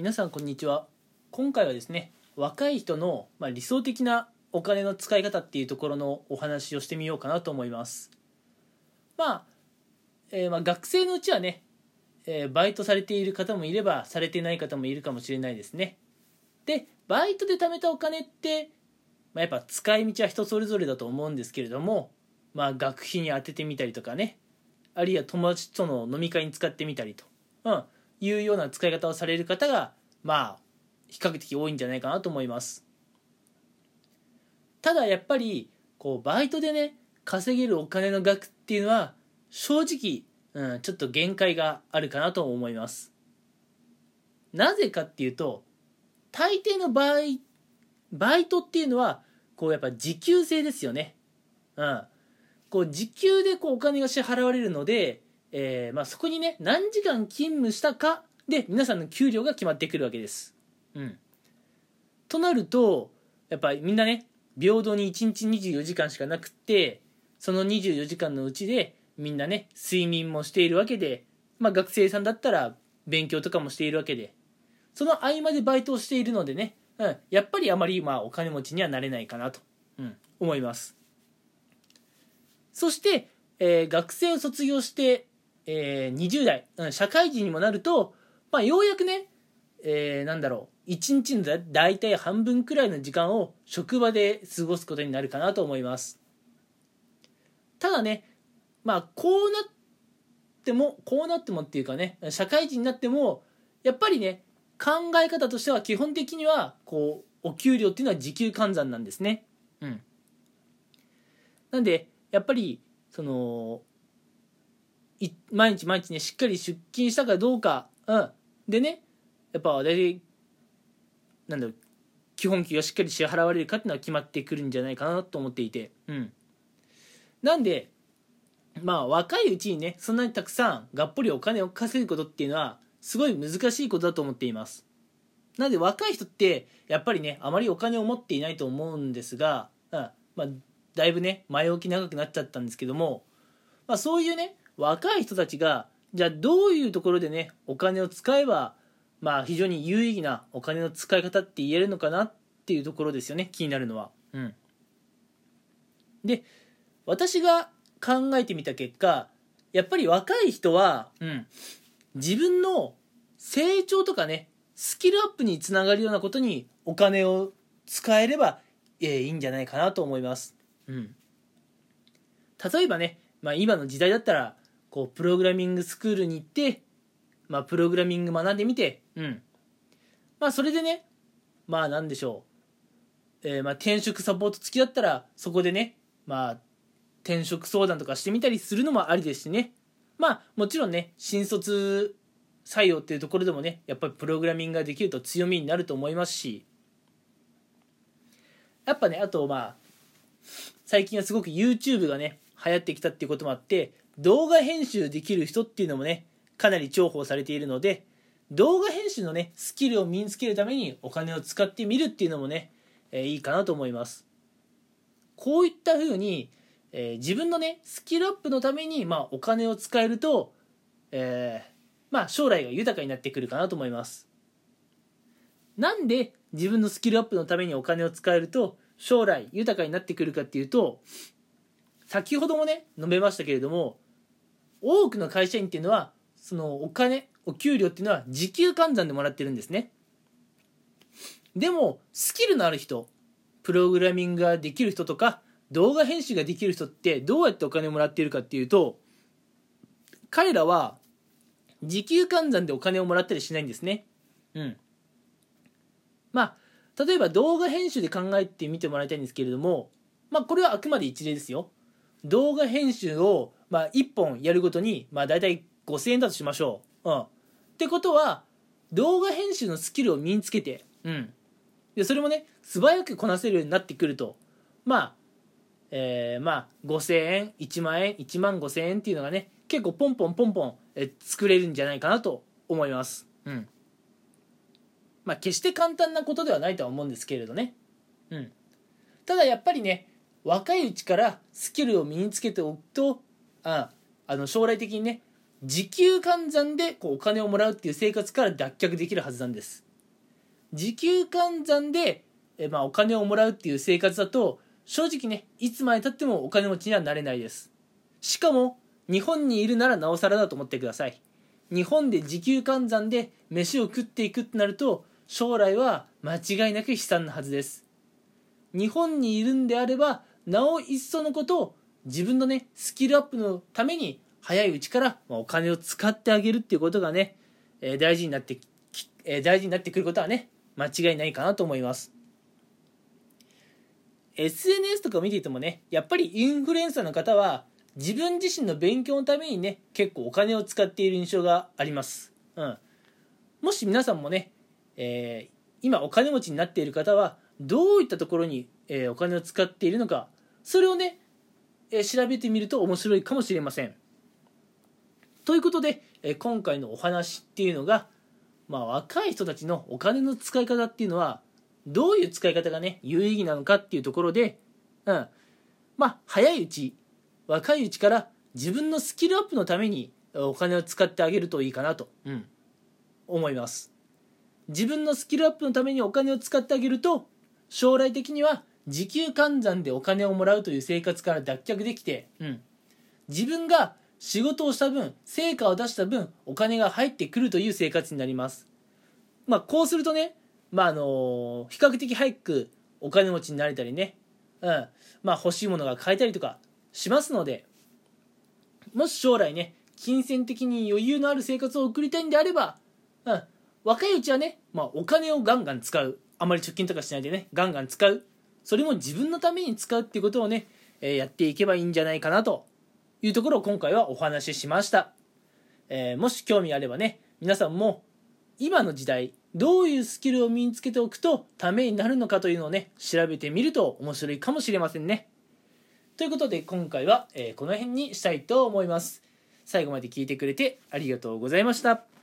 皆さんこんにちは。今回はですね若い人の、まあ、理想的なお金の使い方っていうところのお話をしてみようかなと思います。まあ、えーまあ学生のうちはね、えーバイトされている方もいればされてない方もいるかもしれないですね。でバイトで貯めたお金って、まあ、やっぱ使い道は人それぞれだと思うんですけれどもまあ学費に充ててみたりとかねあるいは友達との飲み会に使ってみたりと、うん、いうような使い方をされる方がまあ比較的多いんじゃないかなと思います。ただやっぱりこうバイトでね稼げるお金の額っていうのは正直、うん、ちょっと限界があるかなと思います。なぜかっていうと大抵の場合バイトっていうのはこうやっぱ時給制ですよね。うん。こう時給でこうお金が支払われるので、えーまあ、そこにね何時間勤務したかで皆さんの給料が決まってくるわけです。うん、となるとやっぱりみんなね平等に1日24時間しかなくってその24時間のうちでみんなね睡眠もしているわけで、まあ、学生さんだったら勉強とかもしているわけでその合間でバイトをしているのでね、うん、やっぱりあまりまあお金持ちにはなれないかなと、うん、思います。そして、えー学生を卒業して、えー20代、うん社会人にもなると、まあ、ようやくね、えーなんだろう、1日のだ大体半分くらいの時間を職場で過ごすことになるかなと思います。ただね、まあ、こうなっても、こうなってもっていうかね、社会人になっても、やっぱりね、考え方としては基本的には、こう、お給料っていうのは時給換算なんですね。うん。なんで、やっぱりその毎日毎日ねしっかり出勤したかどうか、うん、でねやっぱ大体なんだろう基本給がしっかり支払われるかっていうのは決まってくるんじゃないかなと思っていて、うん、なんでまあ若いうちにねそんなにたくさんがっぽりお金を稼ぐことっていうのはすごい難しいことだと思っています。なので若い人ってやっぱりねあまりお金を持っていないと思うんですが、うん。まあ、だいぶね前置き長くなっちゃったんですけども、まあ、そういうね若い人たちがじゃあどういうところでねお金を使えばまあ非常に有意義なお金の使い方って言えるのかなっていうところですよね気になるのは。うん、で私が考えてみた結果やっぱり若い人は、うん、自分の成長とかねスキルアップにつながるようなことにお金を使えれば、えーいいんじゃないかなと思います。うん、例えばね、まあ、今の時代だったらこうプログラミングスクールに行って、まあ、プログラミング学んでみて、うん。まあ、それでねまあなんでしょう、えーまあ、転職サポート付きだったらそこでね、まあ、転職相談とかしてみたりするのもありですしね。まあもちろんね新卒採用っていうところでもねやっぱりプログラミングができると強みになると思いますし。やっぱねあとまあ最近はすごく YouTube がね流行ってきたっていうこともあって動画編集できる人っていうのもねかなり重宝されているので動画編集のねスキルを身につけるためにお金を使ってみるっていうのもね、えーいいかなと思います。こういった風に、えー自分のねスキルアップのために、まあ、お金を使えると、えーまあ、将来が豊かになってくるかなと思います。なんで自分のスキルアップのためにお金を使えると将来豊かになってくるかっていうと先ほどもね述べましたけれども多くの会社員っていうのはそのお金お給料っていうのは時給換算でもらってるんですね。でもスキルのある人プログラミングができる人とか動画編集ができる人ってどうやってお金をもらっているかっていうと彼らは時給換算でお金をもらったりしないんですね。うん。まあ例えば動画編集で考えてみてもらいたいんですけれどもまあこれはあくまで一例ですよ。動画編集を、まあ、1本やるごとに、まあ、大体5000円だとしましょう。うん。ってことは、動画編集のスキルを身につけて、うん。で、それもね、素早くこなせるようになってくると、まあ、えー、まあ、5000円、1万円、1万5000円っていうのがね、結構ポンポンポンポン、え作れるんじゃないかなと思います。うん。まあ、決して簡単なことではないとは思うんですけれどね。うん。ただやっぱりね、若いうちからスキルを身につけておくとああの将来的にね時給換算でこうお金をもらうっていう生活から脱却できるはずなんです。時給換算で、えまあ、お金をもらうっていう生活だと正直ねいつまでたってもお金持ちにはなれないです。しかも日本にいるならなおさらだと思ってください。日本で時給換算で飯を食っていくってなると将来は間違いなく悲惨なはずです。日本にいるんであればなお一層のことを自分のねスキルアップのために早いうちからお金を使ってあげるっていうことがね、え大事になってえ大事になってくることはね間違いないかなと思います。SNS とかを見ていてもねやっぱりインフルエンサーの方は自分自身の勉強のためにね結構お金を使っている印象があります、うん、もし皆さんもね、えー、今お金持ちになっている方はどういったところに、えー、お金を使っているのかそれをね、えー、調べてみると面白いかもしれません。ということで、え今回のお話っていうのが、まあ、若い人たちのお金の使い方っていうのはどういう使い方がね有意義なのかっていうところで、うん、まあ早いうち若いうちから自分のスキルアップのためにお金を使ってあげるといいかなと、うん、思います。自分のスキルアップのためにお金を使ってあげると将来的には時給換算でお金をもらうという生活から脱却できて、うん、自分が仕事をした分成果を出した分お金が入ってくるという生活になります。まあこうするとねまああの比較的早くお金持ちになれたりね、うん。まあ、欲しいものが買えたりとかしますのでもし将来ね金銭的に余裕のある生活を送りたいんであれば、うん、若いうちはね、まあ、お金をガンガン使う。あまり貯金とかしないでねガンガン使う。それも自分のために使うっていうことをね、え、やっていけばいいんじゃないかなというところを今回はお話ししました、えー、もし興味あればね皆さんも今の時代どういうスキルを身につけておくとためになるのかというのをね調べてみると面白いかもしれませんねということで今回は、えー、この辺にしたいと思います。最後まで聞いてくれてありがとうございました。